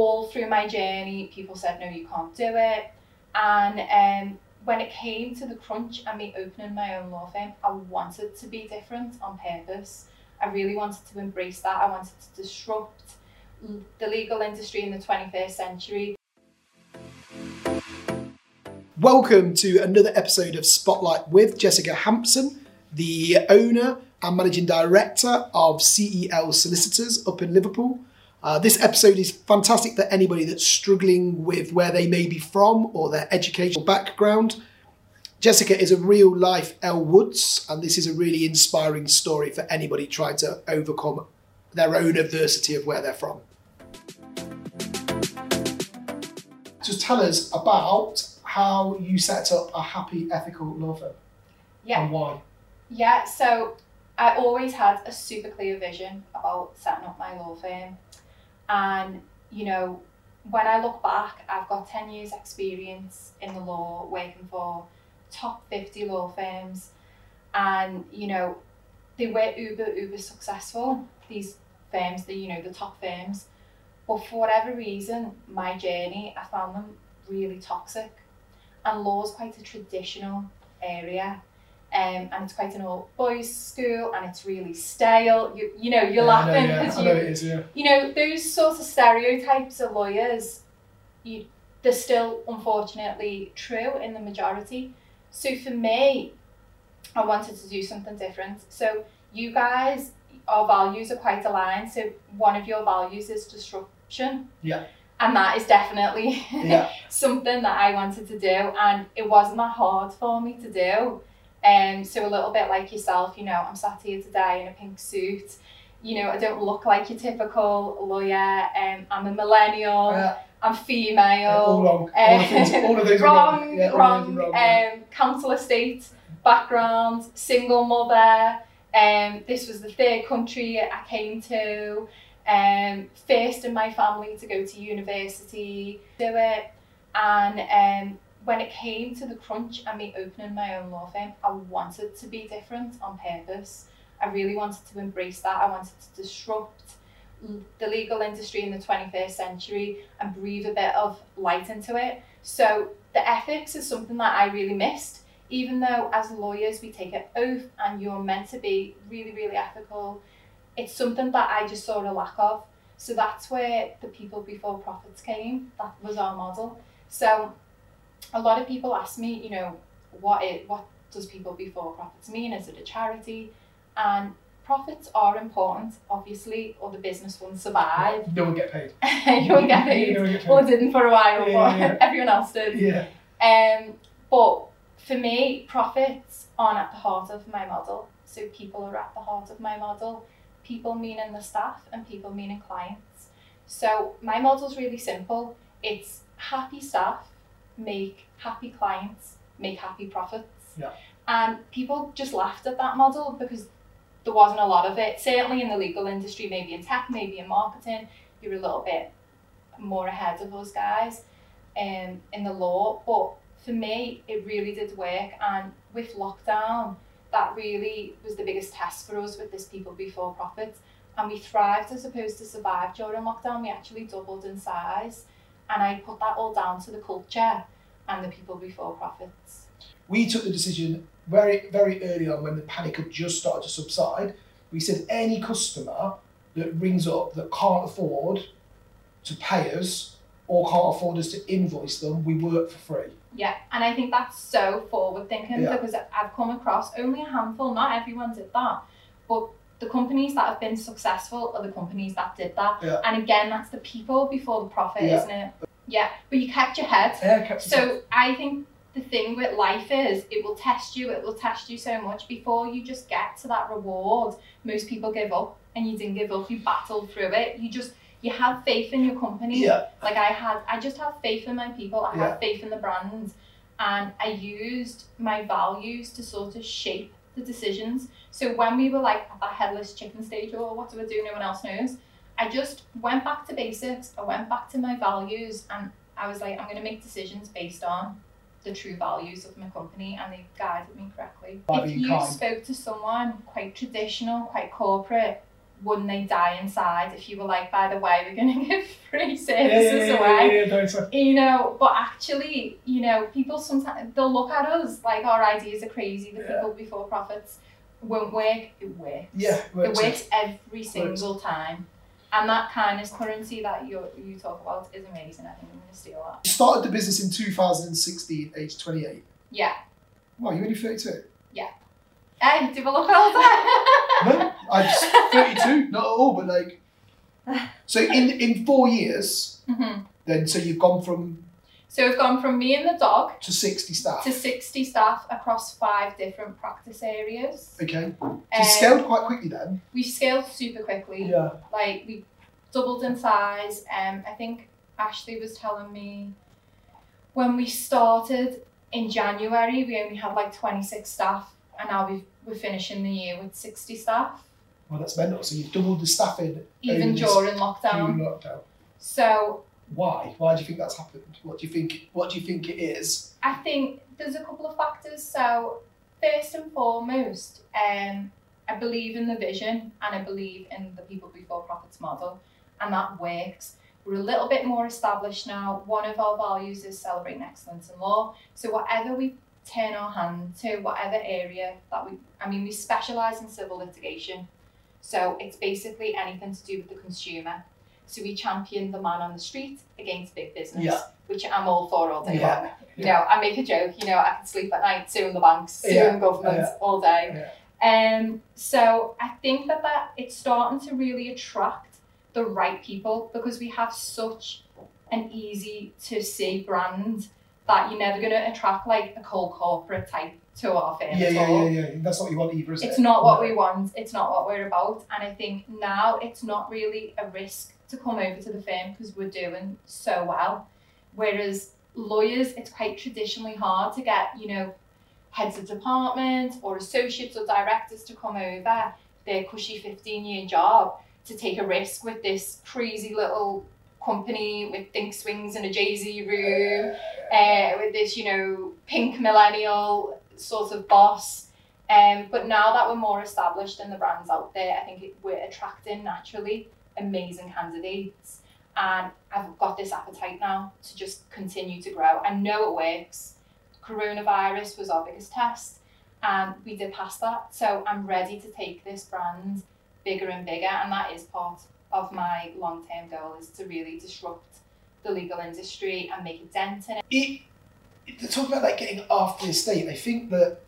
all through my journey, people said, no, you can't do it. And um, when it came to the crunch and me opening my own law firm, I wanted to be different on purpose. I really wanted to embrace that. I wanted to disrupt the legal industry in the 21st century. Welcome to another episode of Spotlight with Jessica Hampson, the owner and managing director of CEL Solicitors up in Liverpool. Uh, this episode is fantastic for anybody that's struggling with where they may be from or their educational background. Jessica is a real life Elle Woods, and this is a really inspiring story for anybody trying to overcome their own adversity of where they're from. Just tell us about how you set up a happy, ethical law firm Yeah. and why. Yeah, so I always had a super clear vision about setting up my law firm. And, you know, when I look back, I've got 10 years' experience in the law, working for top 50 law firms. And, you know, they were uber, uber successful, these firms, the, you know, the top firms. But for whatever reason, my journey, I found them really toxic. And law is quite a traditional area um, and it's quite an old boys' school, and it's really stale. You, you know, you're Yeah, laughing because it you, is, yeah. you know, those sorts of stereotypes of lawyers, you, they're still unfortunately true in the majority. So for me, I wanted to do something different. So you guys, our values are quite aligned. So one of your values is disruption. Yeah. And that is definitely Yeah. something that I wanted to do, and it wasn't that hard for me to do. Um, so a little bit like yourself, you know, I'm sat here today in a pink suit. You know, I don't look like your typical lawyer. Um, I'm a millennial. Yeah, I'm yeah, female. all wrong. All of things, all of those wrong, wrong. Yeah, wrong. wrong, yeah. Um, council estate background, single mother. Um, this was the third country I came to. Um, first in my family to go to university, do it, and um, when it came to the crunch and me opening my own law firm, I wanted to be different on purpose. I really wanted to embrace that. I wanted to disrupt the legal industry in the 21st century and breathe a bit of light into it. So the ethics is something that I really missed. Even though as lawyers we take an oath and you're meant to be really, really ethical, it's something that I just saw a lack of. So that's where the people before profits came. That was our model. So a lot of people ask me, you know, what it what does people before profits mean? Is it a charity? And profits are important, obviously, or the business won't survive. No one get paid. you won't get paid. No one get Or paid. didn't for a while, Yeah, but yeah. everyone else did. Yeah. Um, but for me, profits aren't at the heart of my model. So people are at the heart of my model. People meaning the staff and people meaning clients. So my model's really simple. It's happy staff make happy clients, make happy profits. Yeah. And people just laughed at that model because there wasn't a lot of it. Certainly in the legal industry, maybe in tech, maybe in marketing, you're a little bit more ahead of us guys um, in the law. But for me, it really did work. And with lockdown, that really was the biggest test for us with this people before profits. And we thrived as opposed to survive during lockdown. We actually doubled in size. And I put that all down to the culture and the people before profits. we took the decision very, very early on when the panic had just started to subside. We said any customer that rings up that can't afford to pay us or can't afford us to invoice them, we work for free. Yeah, and I think that's so forward thinking Yeah. because I've come across only a handful, not everyone did that, but the companies that have been successful are the companies that did that. Yeah. And again, that's the people before the profit, Yeah. isn't it? Yeah, but you kept your head. Yeah, kept us up. So I think the thing with life is it will test you, it will test you so much before you just get to that reward. Most people give up and you didn't give up, you battled through it. You just you have faith in your company. yeah, Like I had I just have faith in my people, I Yeah. have faith in the brand and I used my values to sort of shape the decisions. So when we were like at that headless chicken stage or what do I do, no one else knows, I just went back to basics, I went back to my values and I was like, I'm gonna make decisions based on the true values of my company and they guided me correctly. By if being you spoke to someone quite traditional, quite corporate, wouldn't they die inside if you were like, by the way, we're going to give free services yeah, away? yeah, yeah, no, You know, but actually, you know, people sometimes they'll look at us like our ideas are crazy. The Yeah. people before profits won't work. It works. yeah, It works. works every single time. And that kindness currency that you you talk about is amazing. I think I'm going to steal that. You started the business in 2016, age 28. Yeah. Wow, you're only 32. Yeah. Hey, do I look older? No, I'm just 32, not at all, but like. So in in four years, hmm then so you've gone from So we've gone from me and the dog to 60 staff. to 60 staff across five different practice areas. Okay. So Um, you scaled quite quickly then. We scaled super quickly. Yeah. Like we doubled in size. Um, I think Ashley was telling me when we started in January, we only had like 26 staff, and now we've, we're finishing the year with 60 staff, Well, that's mental. So you've doubled the staffing even during during lockdown. lockdown. So Why? Why do you think that's happened? What do you think? What do you think it is? I think there's a couple of factors. So first and foremost, um, I believe in the vision and I believe in the people before profits model, and that works. We're a little bit more established now. One of our values is celebrating excellence in law. So whatever we turn our hand to, whatever area that we, I mean, we specialise in civil litigation. So it's basically anything to do with the consumer. So we champion the man on the street against big business, Yeah. which I'm all for all day long. Yeah. You know, I make a joke, you know, I can sleep at night suing the banks, suing Yeah, government yeah. all day. Um, so I think that, that it's starting to really attract the right people because we have such an easy to see brand that you're never going to attract like a cold corporate type to our firm Yeah, yeah, yeah, yeah. That's not what you want either, is It's it? not what No. we want. It's not what we're about. And I think now it's not really a risk to come over to the firm because we're doing so well. Whereas lawyers, it's quite traditionally hard to get, you know, heads of department or associates or directors to come over their cushy 15 year job to take a risk with this crazy little company with think swings and a Jay-Z room uh, with this, you know, pink millennial sort of boss. Um, but now that we're more established and the brand's out there, I think it, we're attracting naturally amazing candidates. And I've got this appetite now to just continue to grow. I know it works. Coronavirus was our biggest test, and we did pass that. So I'm ready to take this brand bigger and bigger, and that is part of my long term goal is to really disrupt the legal industry and make a dent in it. It talk about like getting off the estate. I think that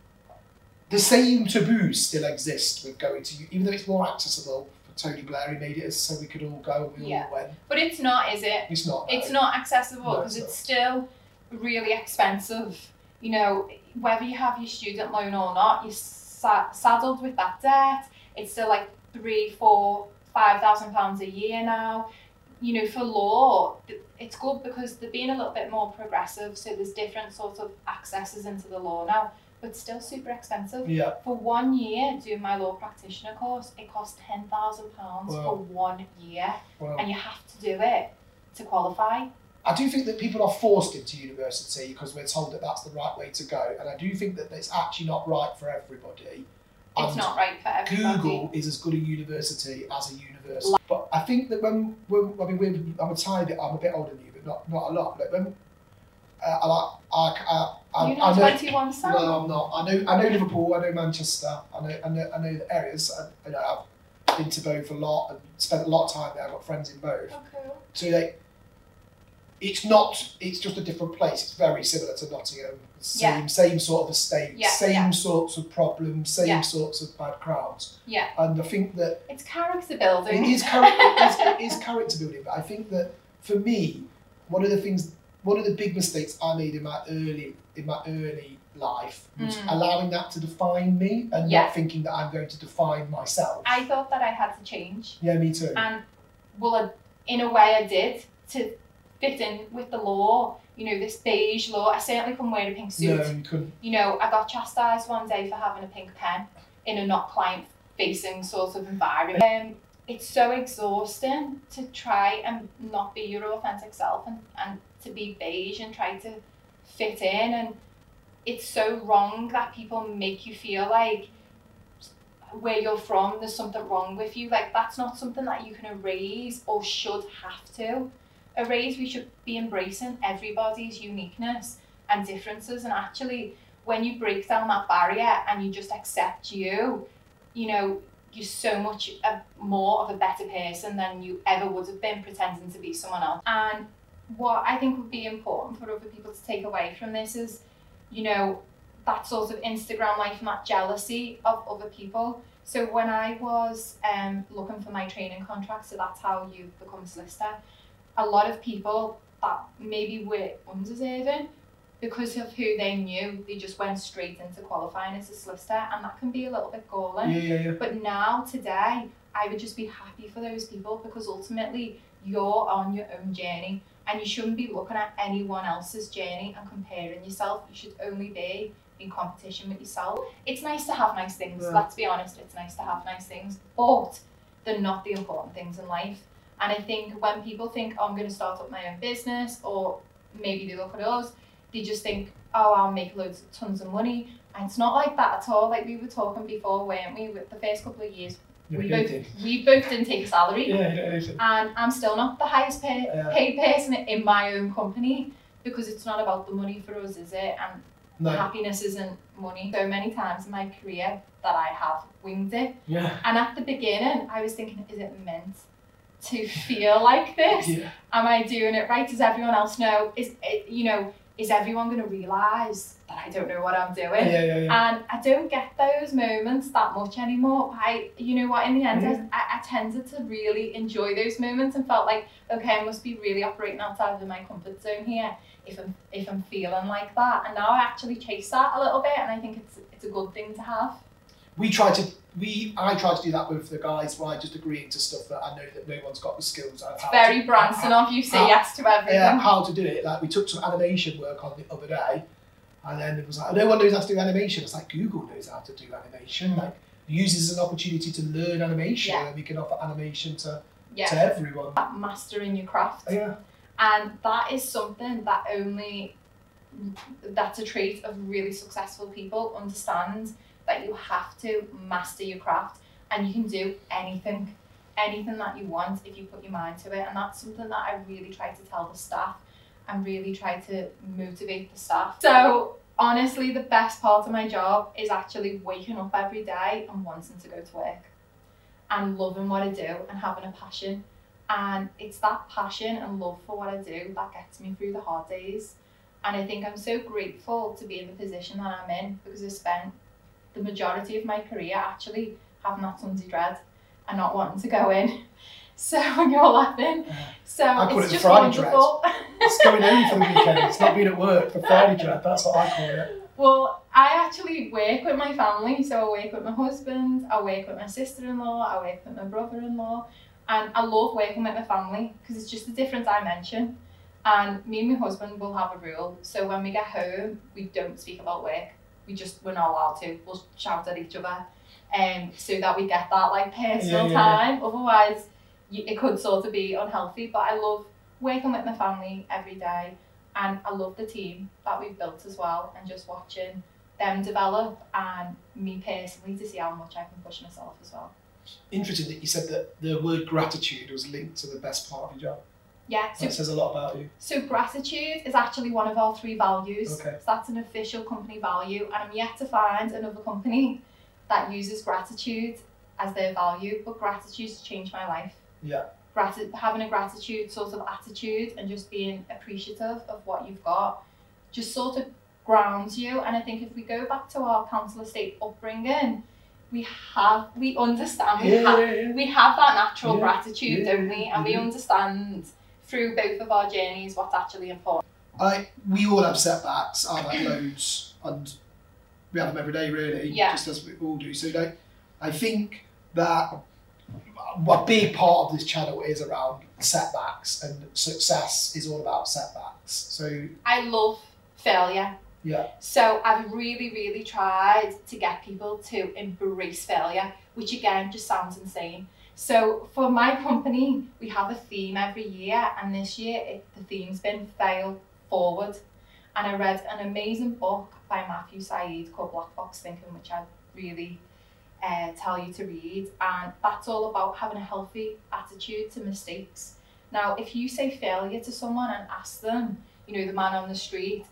the same taboos still exist with going to even though it's more accessible. For Tony Blair, he made it so we could all go and we Yeah. all went. But it's not, is it? It's not. It's no. not accessible No, because it's it's still really expensive. You know, whether you have your student loan or not, you're sa- saddled with that debt. It's still like three, four, five thousand pounds a year now. You know, for law, it's good because they're being a little bit more progressive. So there's different sorts of accesses into the law now, but still super expensive. Yeah. For one year doing my law practitioner course, it cost ten thousand pounds Wow. for one year, Well, and you have to do it to qualify. I do think that people are forced into university because we're told that that's the right way to go, and I do think that it's actually not right for everybody. It's not right for everybody. Google is as good a university as a university. But I think that when, when I mean, we're, I'm a tiny bit, I'm a bit older than you, but not, not a lot. But when uh, I, like- I, I, I, You're I know, 21, Sam. no, I'm not. I know, I know Liverpool. I know Manchester. I know, I know, I know the areas. I, you know, I've been to both a lot and spent a lot of time there. I've got friends in both. Okay. So like, it's not. It's just a different place. It's very similar to Nottingham. Same, Yeah. same sort of estate. Yeah, same yeah. sorts of problems. Same sorts of bad crowds. Yeah. And I think that It's character building. it is character. it, is, it is character building. But I think that for me, one of the things, one of the big mistakes I made in my early in my early life was Mm. allowing that to define me and not thinking that I'm going to define myself. I thought that I had to change. yeah, me too. And, well, in a way I did to fit in with the law. You know, this beige law. I certainly couldn't wear a pink suit. no, you couldn't. You know, I got chastised one day for having a pink pen in a not client facing sort of environment. Um, it's so exhausting to try and not be your authentic self and, and to be beige and try to fit in. And it's so wrong that people make you feel like where you're from, there's something wrong with you. Like that's not something that you can erase or should have to erase. We should be embracing everybody's uniqueness and differences. And actually, when you break down that barrier and you just accept you, you know, you're so much a, more of a better person than you ever would have been pretending to be someone else. And what I think would be important for other people to take away from this is, you know, that sort of Instagram life and that jealousy of other people. So when I was um, looking for my training contract, so that's how you become a solicitor, a lot of people that maybe were undeserving because of who they knew, they just went straight into qualifying as a solicitor, and that can be a little bit galling. Yeah, yeah, yeah. But now, today, I would just be happy for those people because ultimately you're on your own journey and you shouldn't be looking at anyone else's journey and comparing yourself. You should only be in competition with yourself. It's nice to have nice things, Yeah. let's be honest, it's nice to have nice things, but they're not the important things in life. And I think when people think, oh, I'm going to start up my own business, or maybe they look at us, they just think, oh, I'll make loads of tons of money. And it's not like that at all. Like we were talking before, weren't we? With the first couple of years, we both did. we both didn't take a salary, Yeah, anything. and I'm still not the highest pay, Yeah. paid person in my own company because it's not about the money for us, is it? And No. happiness isn't money. So many times in my career that I have winged it, Yeah. and at the beginning, I was thinking, is it meant to feel like this? Yeah. Am I doing it right? Does everyone else know? Is it, you know? Is everyone going to realise that I don't know what I'm Yeah, doing? yeah, yeah. And I don't get those moments that much anymore. I, you know what, in the end, Yeah. Mm-hmm. I, I tended to really enjoy those moments and felt like, okay, I must be really operating outside of my comfort zone here if I'm if I'm feeling like that. And now I actually chase that a little bit, and I think it's it's a good thing to have. We try to we I try to do that with the guys by just agreeing to stuff that I know that no one's got the skills of Very to, Branson of you say how- yes to everything. yeah, how to do it. Like we took some animation work on the other day, and then it was like no one knows how to do animation. It's like Google knows how to do animation. Mm-hmm. Like uses an opportunity to learn animation, Yeah. and we can offer animation to, yeah. to everyone. That mastering your craft. Yeah, And that is something that only that's a trait of really successful people understand that you have to master your craft and you can do anything anything that you want if you put your mind to it. And that's something that I really try to tell the staff and really try to motivate the staff. So honestly the best part of my job is actually waking up every day and wanting to go to work and loving what I do and having a passion. And it's that passion and love for what I do that gets me through the hard days. And I think I'm so grateful to be in the position that I'm in because I spent the majority of my career actually having that Sunday dread and not wanting to go in. So you're laughing. So I call it's it just Friday dread. wonderful. it's going home for the weekend. It's not being at work. The Friday dread. That's what I call it. Well, I actually work with my family, so I work with my husband, I work with my sister in law, I work with my brother in law, and I love working with my family because it's just a different dimension. And me and my husband will have a rule, so when we get home, we don't speak about work. We just we're not allowed to. We'll shout at each other, um, so that we get that like personal Yeah, yeah, time. Otherwise, you, it could sort of be unhealthy. But I love working with my family every day and I love the team that we've built as well and just watching them develop and me personally to see how much I can push myself as well. Interesting that you said that the word gratitude was linked to the best part of your job. Yeah, so, That says a lot about you. so gratitude is actually one of our three values. Okay. So that's an official company value and I'm yet to find another company that uses gratitude as their value, but gratitude's changed my life. Yeah. Grati- having a gratitude sort of attitude and just being appreciative of what you've got just sort of grounds you. And I think if we go back to our council estate upbringing, we have we understand we, Yeah, have, yeah, yeah. we have that natural gratitude, don't we? And we we understand through both of our journeys what's actually important. I we all have setbacks. I've had loads, and we have them every day, really, Yeah. just as we all do. So, like, I think that a big part of this channel is around setbacks, and success is all about setbacks. So, I love failure. Yeah. So I've really, really tried to get people to embrace failure, which again just sounds insane. So for my company, we have a theme every year, and this year it, the theme's been fail forward. And I read an amazing book by Matthew Syed called Black Box Thinking, which I really uh, tell you to read, and that's all about having a healthy attitude to mistakes. Now, if you say failure to someone and ask them, you know, the man on the street,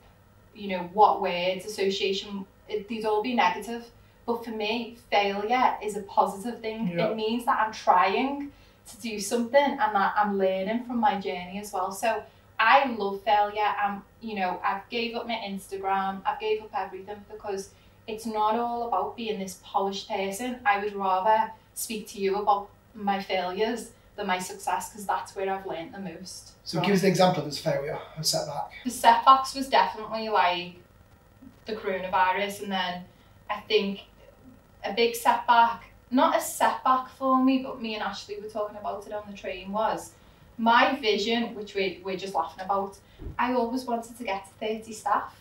you know, what words, association, it, all be negative. But for me, failure is a positive thing. Yeah. It means that I'm trying to do something and that I'm learning from my journey as well. So I love failure. Um, you know, I've gave up my Instagram. I've gave up everything because it's not all about being this polished person. I would rather speak to you about my failures than my success because that's where I've learned the most. So from. give us an example of this failure, a setback. the setbacks was definitely like the coronavirus, and then I think a big setback, not a setback for me, but me and Ashley were talking about it on the train was my vision, which we, we're just laughing about. I always wanted to get to 30 staff,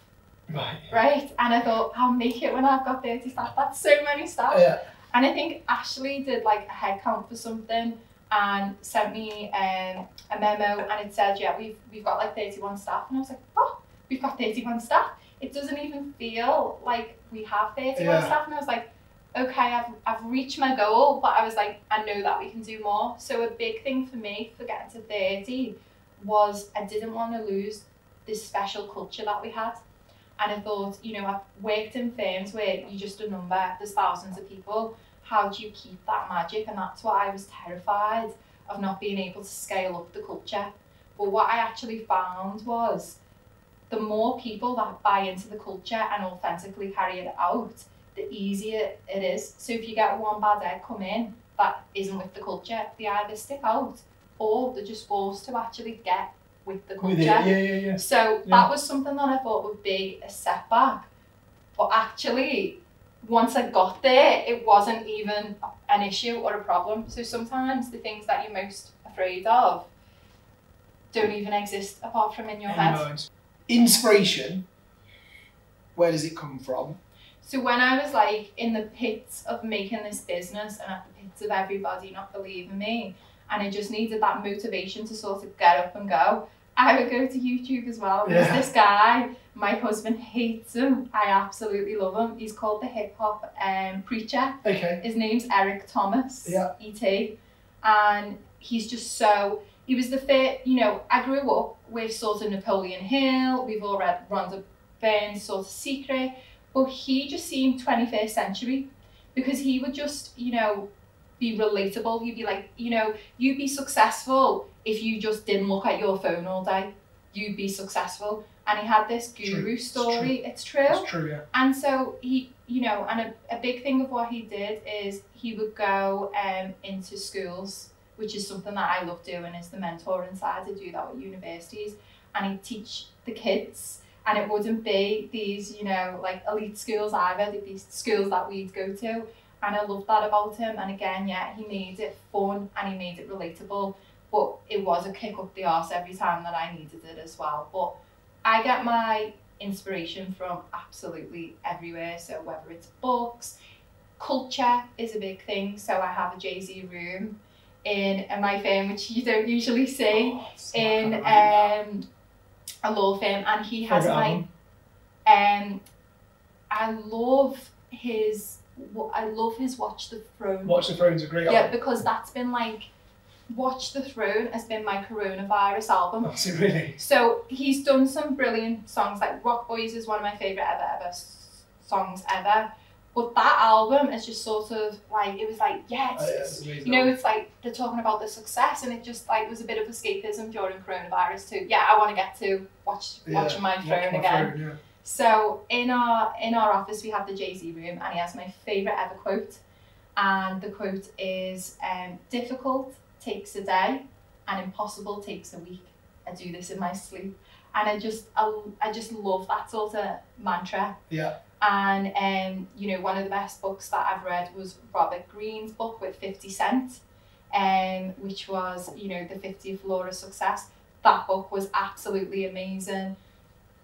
Right. right? And I thought, I'll make it when I've got 30 staff. That's so many staff. Yeah. And I think Ashley did like a head count for something and sent me um, a memo and it said, yeah, we've, we've got like 31 staff. And I was like, oh, we've got 31 staff. It doesn't even feel like we have 31 Yeah. staff. And I was like, okay, I've, I've reached my goal, but I was like, I know that we can do more. So a big thing for me for getting to 30 was I didn't want to lose this special culture that we had. And I thought, you know, I've worked in firms where you're just a number, there's thousands of people. How do you keep that magic? And that's why I was terrified of not being able to scale up the culture. But what I actually found was the more people that buy into the culture and authentically carry it out, the easier it is. So if you get one bad egg come in that isn't with the culture, they either stick out or they're just forced to actually get with the culture. With. Yeah, yeah, yeah. So Yeah. that was something that I thought would be a setback. But actually, once I got there, it wasn't even an issue or a problem. So sometimes the things that you're most afraid of don't even exist apart from in your head. Inspiration. Where does it come from? So when I was like in the pits of making this business and at the pits of everybody not believing me, and I just needed that motivation to sort of get up and go, I would go to YouTube as well. There's Yeah. this guy, my husband hates him. I absolutely love him. He's called the hip hop um, preacher. Okay. His name's Eric Thomas, Yeah. ET, and he's just so. He was the fit. You know, I grew up with sort of Napoleon Hill. We've all read Rhonda Byrne's sort of Secret, but he just seemed 21st century because he would just, you know, be relatable. You'd be like, you know, you'd be successful if you just didn't look at your phone all day. You'd be successful. And he had this True. guru It's story. It's true. That's true, yeah. And so he, you know, and a, a big thing of what he did is he would go um, into schools, which is something that I love doing, is the mentoring side. I do that with universities, and he'd teach the kids. And it wouldn't be these, you know, like elite schools either. They'd be schools that we'd go to. And I love that about him. And again, yeah, he made it fun and he made it relatable. But it was a kick up the arse every time that I needed it as well. But I get my inspiration from absolutely everywhere. So whether it's books, culture is a big thing. So I have a Jay Z room in, in my firm, which you don't usually see, Oh, in um, a law firm, and he has my. Um, I love his. I love his Watch the Throne. Watch the Thrones, a great Yeah, because that's been like, Watch the Throne has been my coronavirus album. That's it, really. So he's done some brilliant songs, like Roc Boys is one of my favourite ever, ever songs ever. But that album is just sort of like, it was like, yes, Oh, yeah, it's- it's amazing you know, it's like they're talking about the success and it just like was a bit of escapism during coronavirus too. Yeah, I want to get to watch Yeah, watching my Watch throne My again. Yeah. So in our in our office we have the Jay Z room, and he has my favorite ever quote, and the quote is um, "Difficult takes a day, and impossible takes a week." I do this in my sleep, and I just I, I just love that sort of mantra. Yeah. And um, you know, one of the best books that I've read was Robert Greene's book with Fifty Cent, um, which was you know the 50th Law of Success. That book was absolutely amazing.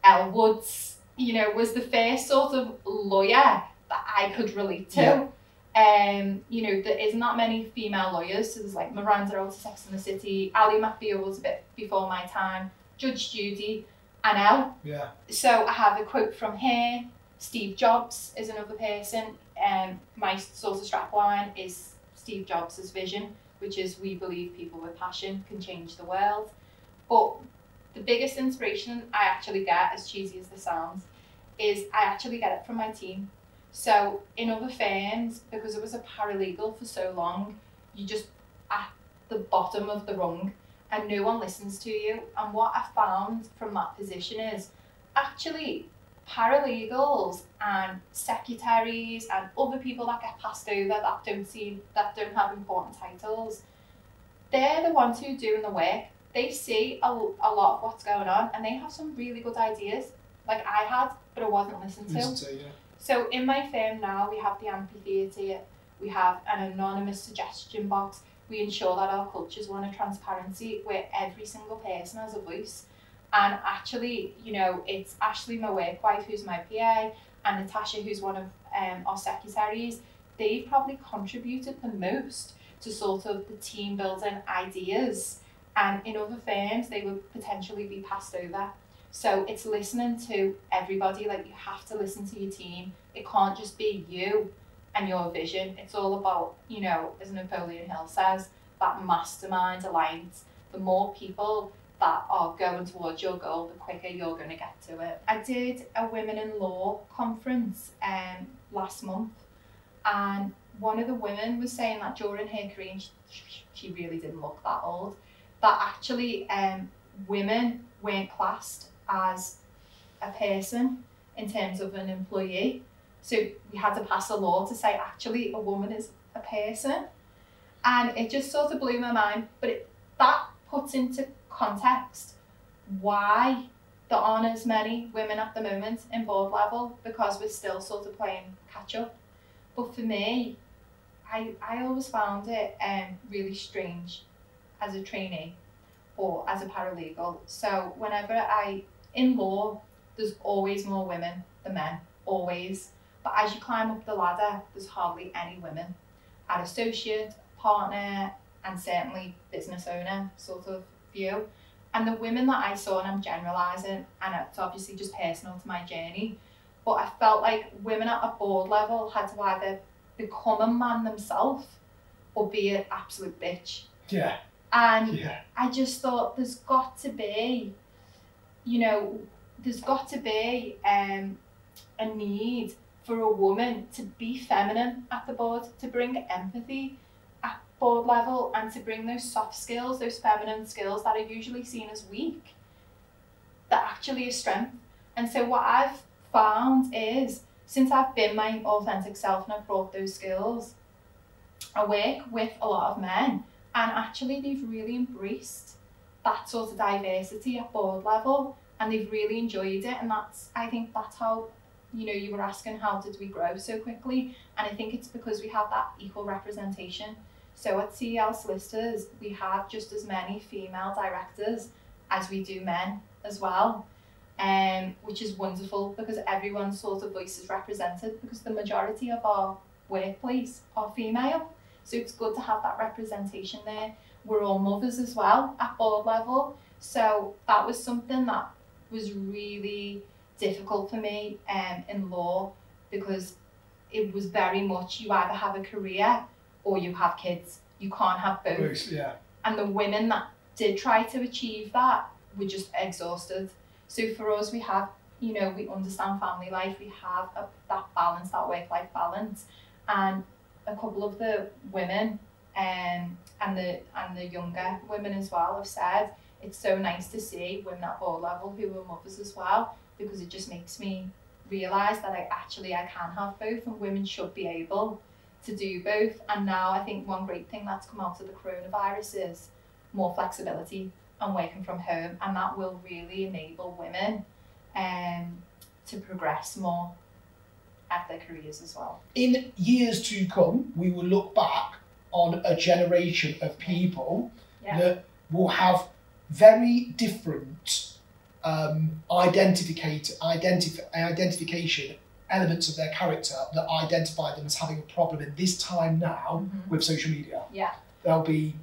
Elle Woods, you know, was the first sort of lawyer that I could relate to. Yeah. Um, you know, there isn't that many female lawyers. So there's like Miranda out of Sex and the City, Ally McBeal was a bit before my time, Judge Judy, and Elle. Yeah. So I have a quote from her, Steve Jobs is another person. Um, my sort of strapline is Steve Jobs' vision, which is we believe people with passion can change the world. But the biggest inspiration I actually get, as cheesy as this sounds, is I actually get it from my team. So in other firms, because it was a paralegal for so long, you just at the bottom of the rung and no one listens to you. And what I found from that position is actually paralegals and secretaries and other people that get passed over that don't see that don't have important titles, they're the ones who are doing the work. They see a, a lot of what's going on and they have some really good ideas, like I had, but it wasn't listened to. Listen to, yeah. So in my firm now, we have the amphitheatre, we have an anonymous suggestion box. We ensure that our culture is one of transparency where every single person has a voice. And actually, you know, it's Ashley, my work wife, who's my PA, and Natasha, who's one of um, our secretaries. They've probably contributed the most to sort of the team building ideas. And in other firms, they would potentially be passed over. So it's listening to everybody. Like you have to listen to your team. It can't just be you and your vision. It's all about, you know, as Napoleon Hill says, that mastermind alliance. The more people that are going towards your goal, the quicker you're going to get to it. I did a women in law conference um, last month, and one of the women was saying that during her career, she, she really didn't look that old, that actually um, women weren't classed as a person in terms of an employee. So we had to pass a law to say actually a woman is a person. And it just sort of blew my mind. But it, that puts into context why there aren't as many women at the moment in board level because we're still sort of playing catch up. But for me, I, I always found it um, really strange as a trainee or as a paralegal. So whenever I, in law, there's always more women than men, always. But as you climb up the ladder, there's hardly any women. At associate, partner, and certainly business owner sort of view. And the women that I saw, and I'm generalising, and it's obviously just personal to my journey, but I felt like women at a board level had to either become a man themselves or be an absolute bitch. Yeah. And Yeah. I just thought there's got to be, you know, there's got to be um, a need for a woman to be feminine at the board, to bring empathy at board level, and to bring those soft skills, those feminine skills that are usually seen as weak, that actually is strength. And so what I've found is since I've been my authentic self and I've brought those skills, I work with a lot of men and actually they've really embraced that sort of diversity at board level and they've really enjoyed it and that's I think that's how you know you were asking how did we grow so quickly and I think it's because we have that equal representation so at CEL Solicitors we have just as many female directors as we do men as well um, which is wonderful because everyone's sort of voice is represented because the majority of our workplace are female so it's good to have that representation there. We're all mothers as well at board level. So that was something that was really difficult for me um, in law because it was very much you either have a career or you have kids. You can't have both. Yeah. And the women that did try to achieve that were just exhausted. So for us, we have, you know, we understand family life, we have a, that balance, that work life balance. And a couple of the women um, and the and the younger women as well have said it's so nice to see women at all level who are mothers as well because it just makes me realise that I actually I can have both and women should be able to do both and now I think one great thing that's come out of the coronavirus is more flexibility and working from home and that will really enable women um, to progress more at their careers as well. In years to come, we will look back on a generation of people Yeah. that will have very different um, identif- identification elements of their character that identify them as having a problem in this time now Mhm. with social media. Yeah. There'll be,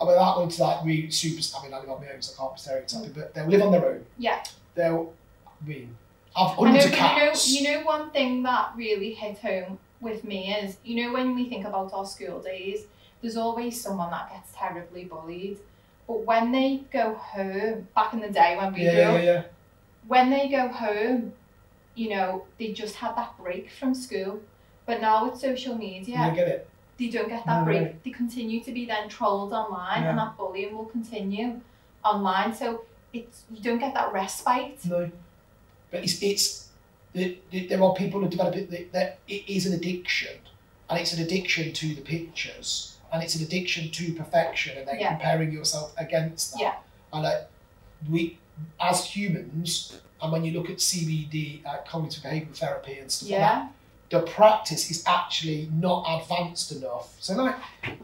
I mean, that one's like really super, I mean, I live on my own, so I can't be stereotyping, but they'll live on their own. Yeah. They'll, I mean, I've know, hundreds but of you know, cats. you know, one thing that really hit home with me is, you know, when we think about our school days, there's always someone that gets terribly bullied. But when they go home, back in the day when we yeah, grew yeah, yeah. when they go home, you know, they just had that break from school. But now with social media, You get it. they don't get that No, break. no. They continue to be then trolled online, and that bullying will continue online. So it's you don't get that respite. No. But it's it's the, the, there are people who develop it that, that it is an addiction, and it's an addiction to the pictures, and it's an addiction to perfection, and then Yeah. comparing yourself against that. Yeah. And like we, as humans, and when you look at CBT, uh, cognitive behavioural therapy, and stuff like that, the practice is actually not advanced enough. So like,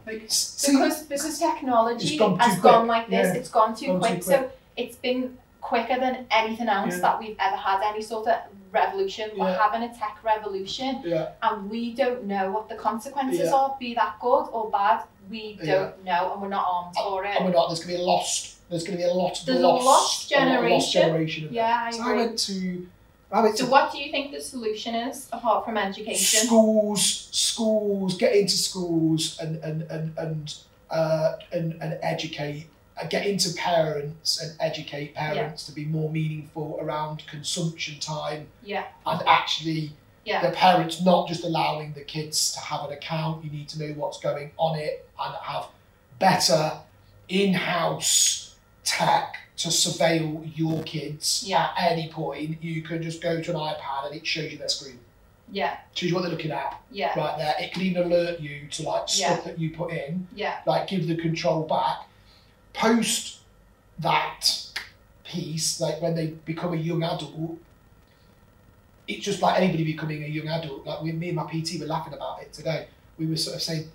like because because technology gone has gone like this. Yeah. It's gone too, Gone too quick. So it's been quicker than anything else Yeah. that we've ever had. Any sort of revolution. We're having a tech revolution, yeah, and we don't know what the consequences Yeah. are. Be that good or bad, we don't know, and we're not armed for it. and we're not. There's to be a lost. There's going to be a lot of There's a lost, lost a lost generation. generation of Yeah, I. So. I went to. I went So, to what do you think the solution is apart from education? schools, schools, get into schools and and and and uh, and, and educate, uh, get into parents and educate parents to be more meaningful around consumption time Yeah, and actually yeah, the parents not just allowing the kids to have an account. You need to know what's going on it and have better in-house tech to surveil your kids Yeah. at any point. You can just go to an iPad and it shows you their screen. yeah, Shows you what they're looking at yeah, right there. It can even alert you to like stuff Yeah. that you put in, yeah, like give the control back. Post that piece, like when they become a young adult, it's just like anybody becoming a young adult. Like we, me and my PT were laughing about it today. We were sort of saying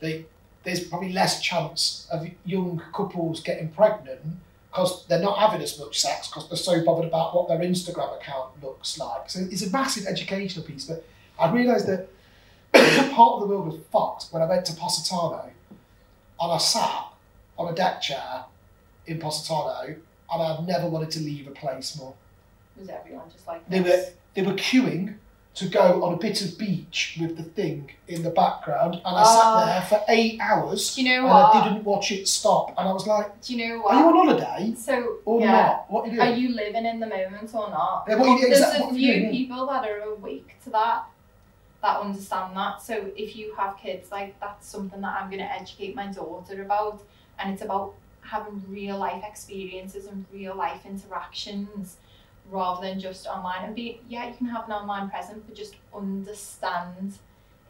they there's probably less chance of young couples getting pregnant because they're not having as much sex because they're so bothered about what their Instagram account looks like. So it's a massive educational piece. But I realised that part of the world was fucked when I went to Positano and I sat on a deck chair in Positano and I've never wanted to leave a place more. was everyone just like They were they were queuing to go on a bit of beach with the thing in the background and I Oh. sat ah. there for eight hours Do you know and what? I didn't watch it stop and I was like, Do you know what? Are you on holiday So or yeah, not? What are you are you living in the moment or not? Yeah, There's exact- a few people that are awake to that, that understand that. So if you have kids, like that's something that I'm going to educate my daughter about, and it's about having real life experiences and real life interactions rather than just online. And be yeah, you can have an online presence, but just understand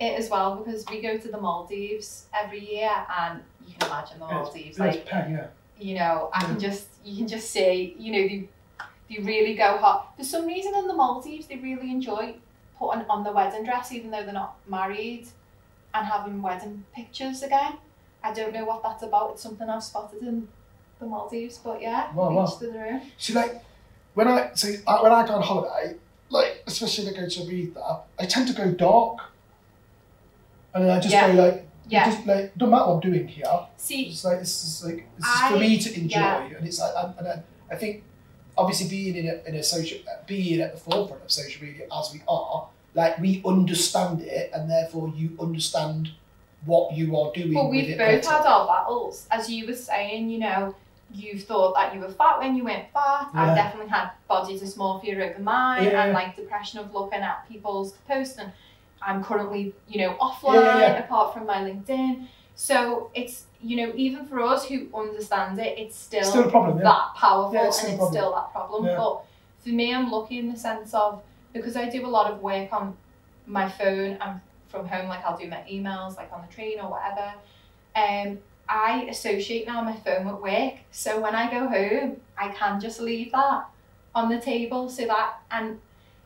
it as well because we go to the Maldives every year, and you can imagine the Maldives Yeah, like it's pen, yeah. you know, I can just you can just see, you know, they they really go hot. For some reason in the Maldives they really enjoy putting on the wedding dress even though they're not married and having wedding pictures again. I don't know what that's about. It's something I've spotted in the Maldives, but yeah, Wow, to their own. See, like when I so when I go on holiday, like especially if I go to Ibiza, I tend to go dark, and then I just Yeah. go like, Yeah. just like doesn't matter what I'm doing here. See, It's like this is like this is I- for me to enjoy, yeah. and it's like and, and I, I think obviously being in a, in a social being at the forefront of social media as we are, like we understand it, and therefore you understand what you are doing. With we've both better. had our battles. As you were saying, you know, you thought that you were fat when you weren't fat. Yeah. I've definitely had body dysmorphia over mine Yeah. and like depression of looking at people's posts and I'm currently, you know, offline Yeah, apart from my LinkedIn. So it's you know, even for us who understand it, it's still, Still a problem, that powerful it's and it's still that problem. But for me I'm lucky in the sense of because I do a lot of work on my phone and from home, like I'll do my emails like on the train or whatever. Um, I associate now my phone with work. So when I go home, I can just leave that on the table so that and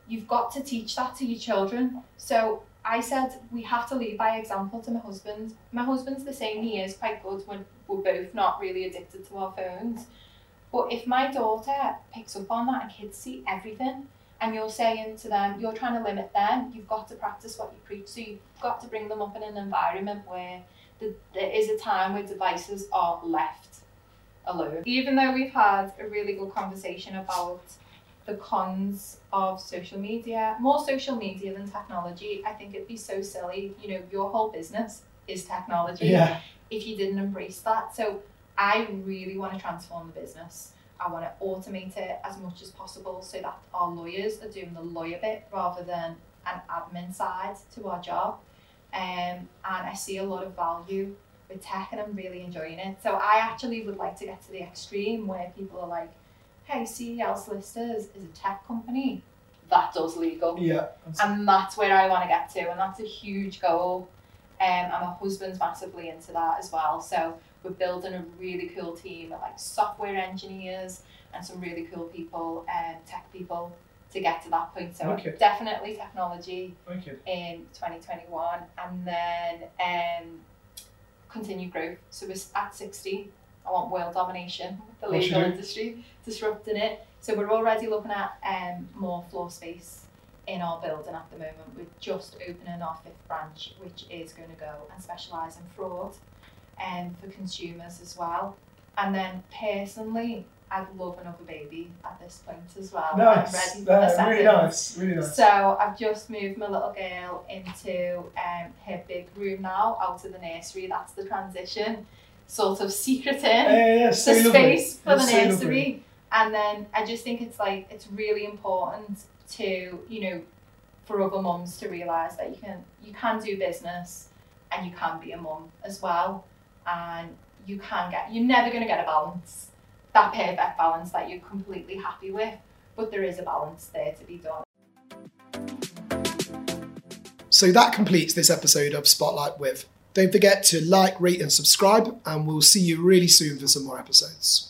you've got to teach that to your children. So I said we have to lead by example to my husband. My husband's the same, he is quite good we're both not really addicted to our phones. But if my daughter picks up on that and kids see everything, and you're saying to them, you're trying to limit them, you've got to practice what you preach. So you've got to bring them up in an environment where there is a time where devices are left alone. Even though we've had a really good conversation about the cons of social media, more social media than technology. I think it'd be so silly. You know, your whole business is technology Yeah. if you didn't embrace that. So I really want to transform the business. I want to automate it as much as possible so that our lawyers are doing the lawyer bit rather than an admin side to our job. Um, and I see a lot of value with tech and I'm really enjoying it. So I actually would like to get to the extreme where people are like, hey, CEL Solicitors is a tech company that does legal. Yeah. And that's where I want to get to, and that's a huge goal. Um, and my husband's massively into that as well. So we're building a really cool team of like software engineers and some really cool people, um, tech people, to get to that point. So Okay. definitely technology Okay. in 2021, and then um, continued growth. So we're at 60. I want world domination the legal industry, disrupting it. So we're already looking at um, more floor space in our building at the moment. We're just opening our fifth branch, which is going to go and specialise in fraud um, for consumers as well. And then personally, I'd love another baby at this point as well. I'm Nice. ready for the Uh, really nice. Really nice. So I've just moved my little girl into um, her big room now, out of the nursery. That's the transition, sort of secreting Yeah, yeah, yeah. So the lovely. space for It's the so lovely. nursery. And then I just think it's like it's really important to you know for other mums to realise that you can you can do business and you can be a mum as well, and you can get you're never going to get a balance that perfect balance that you're completely happy with, but there is a balance there to be done. So that completes this episode of Spotlight with. Don't forget to like, rate, and subscribe, and we'll see you really soon for some more episodes.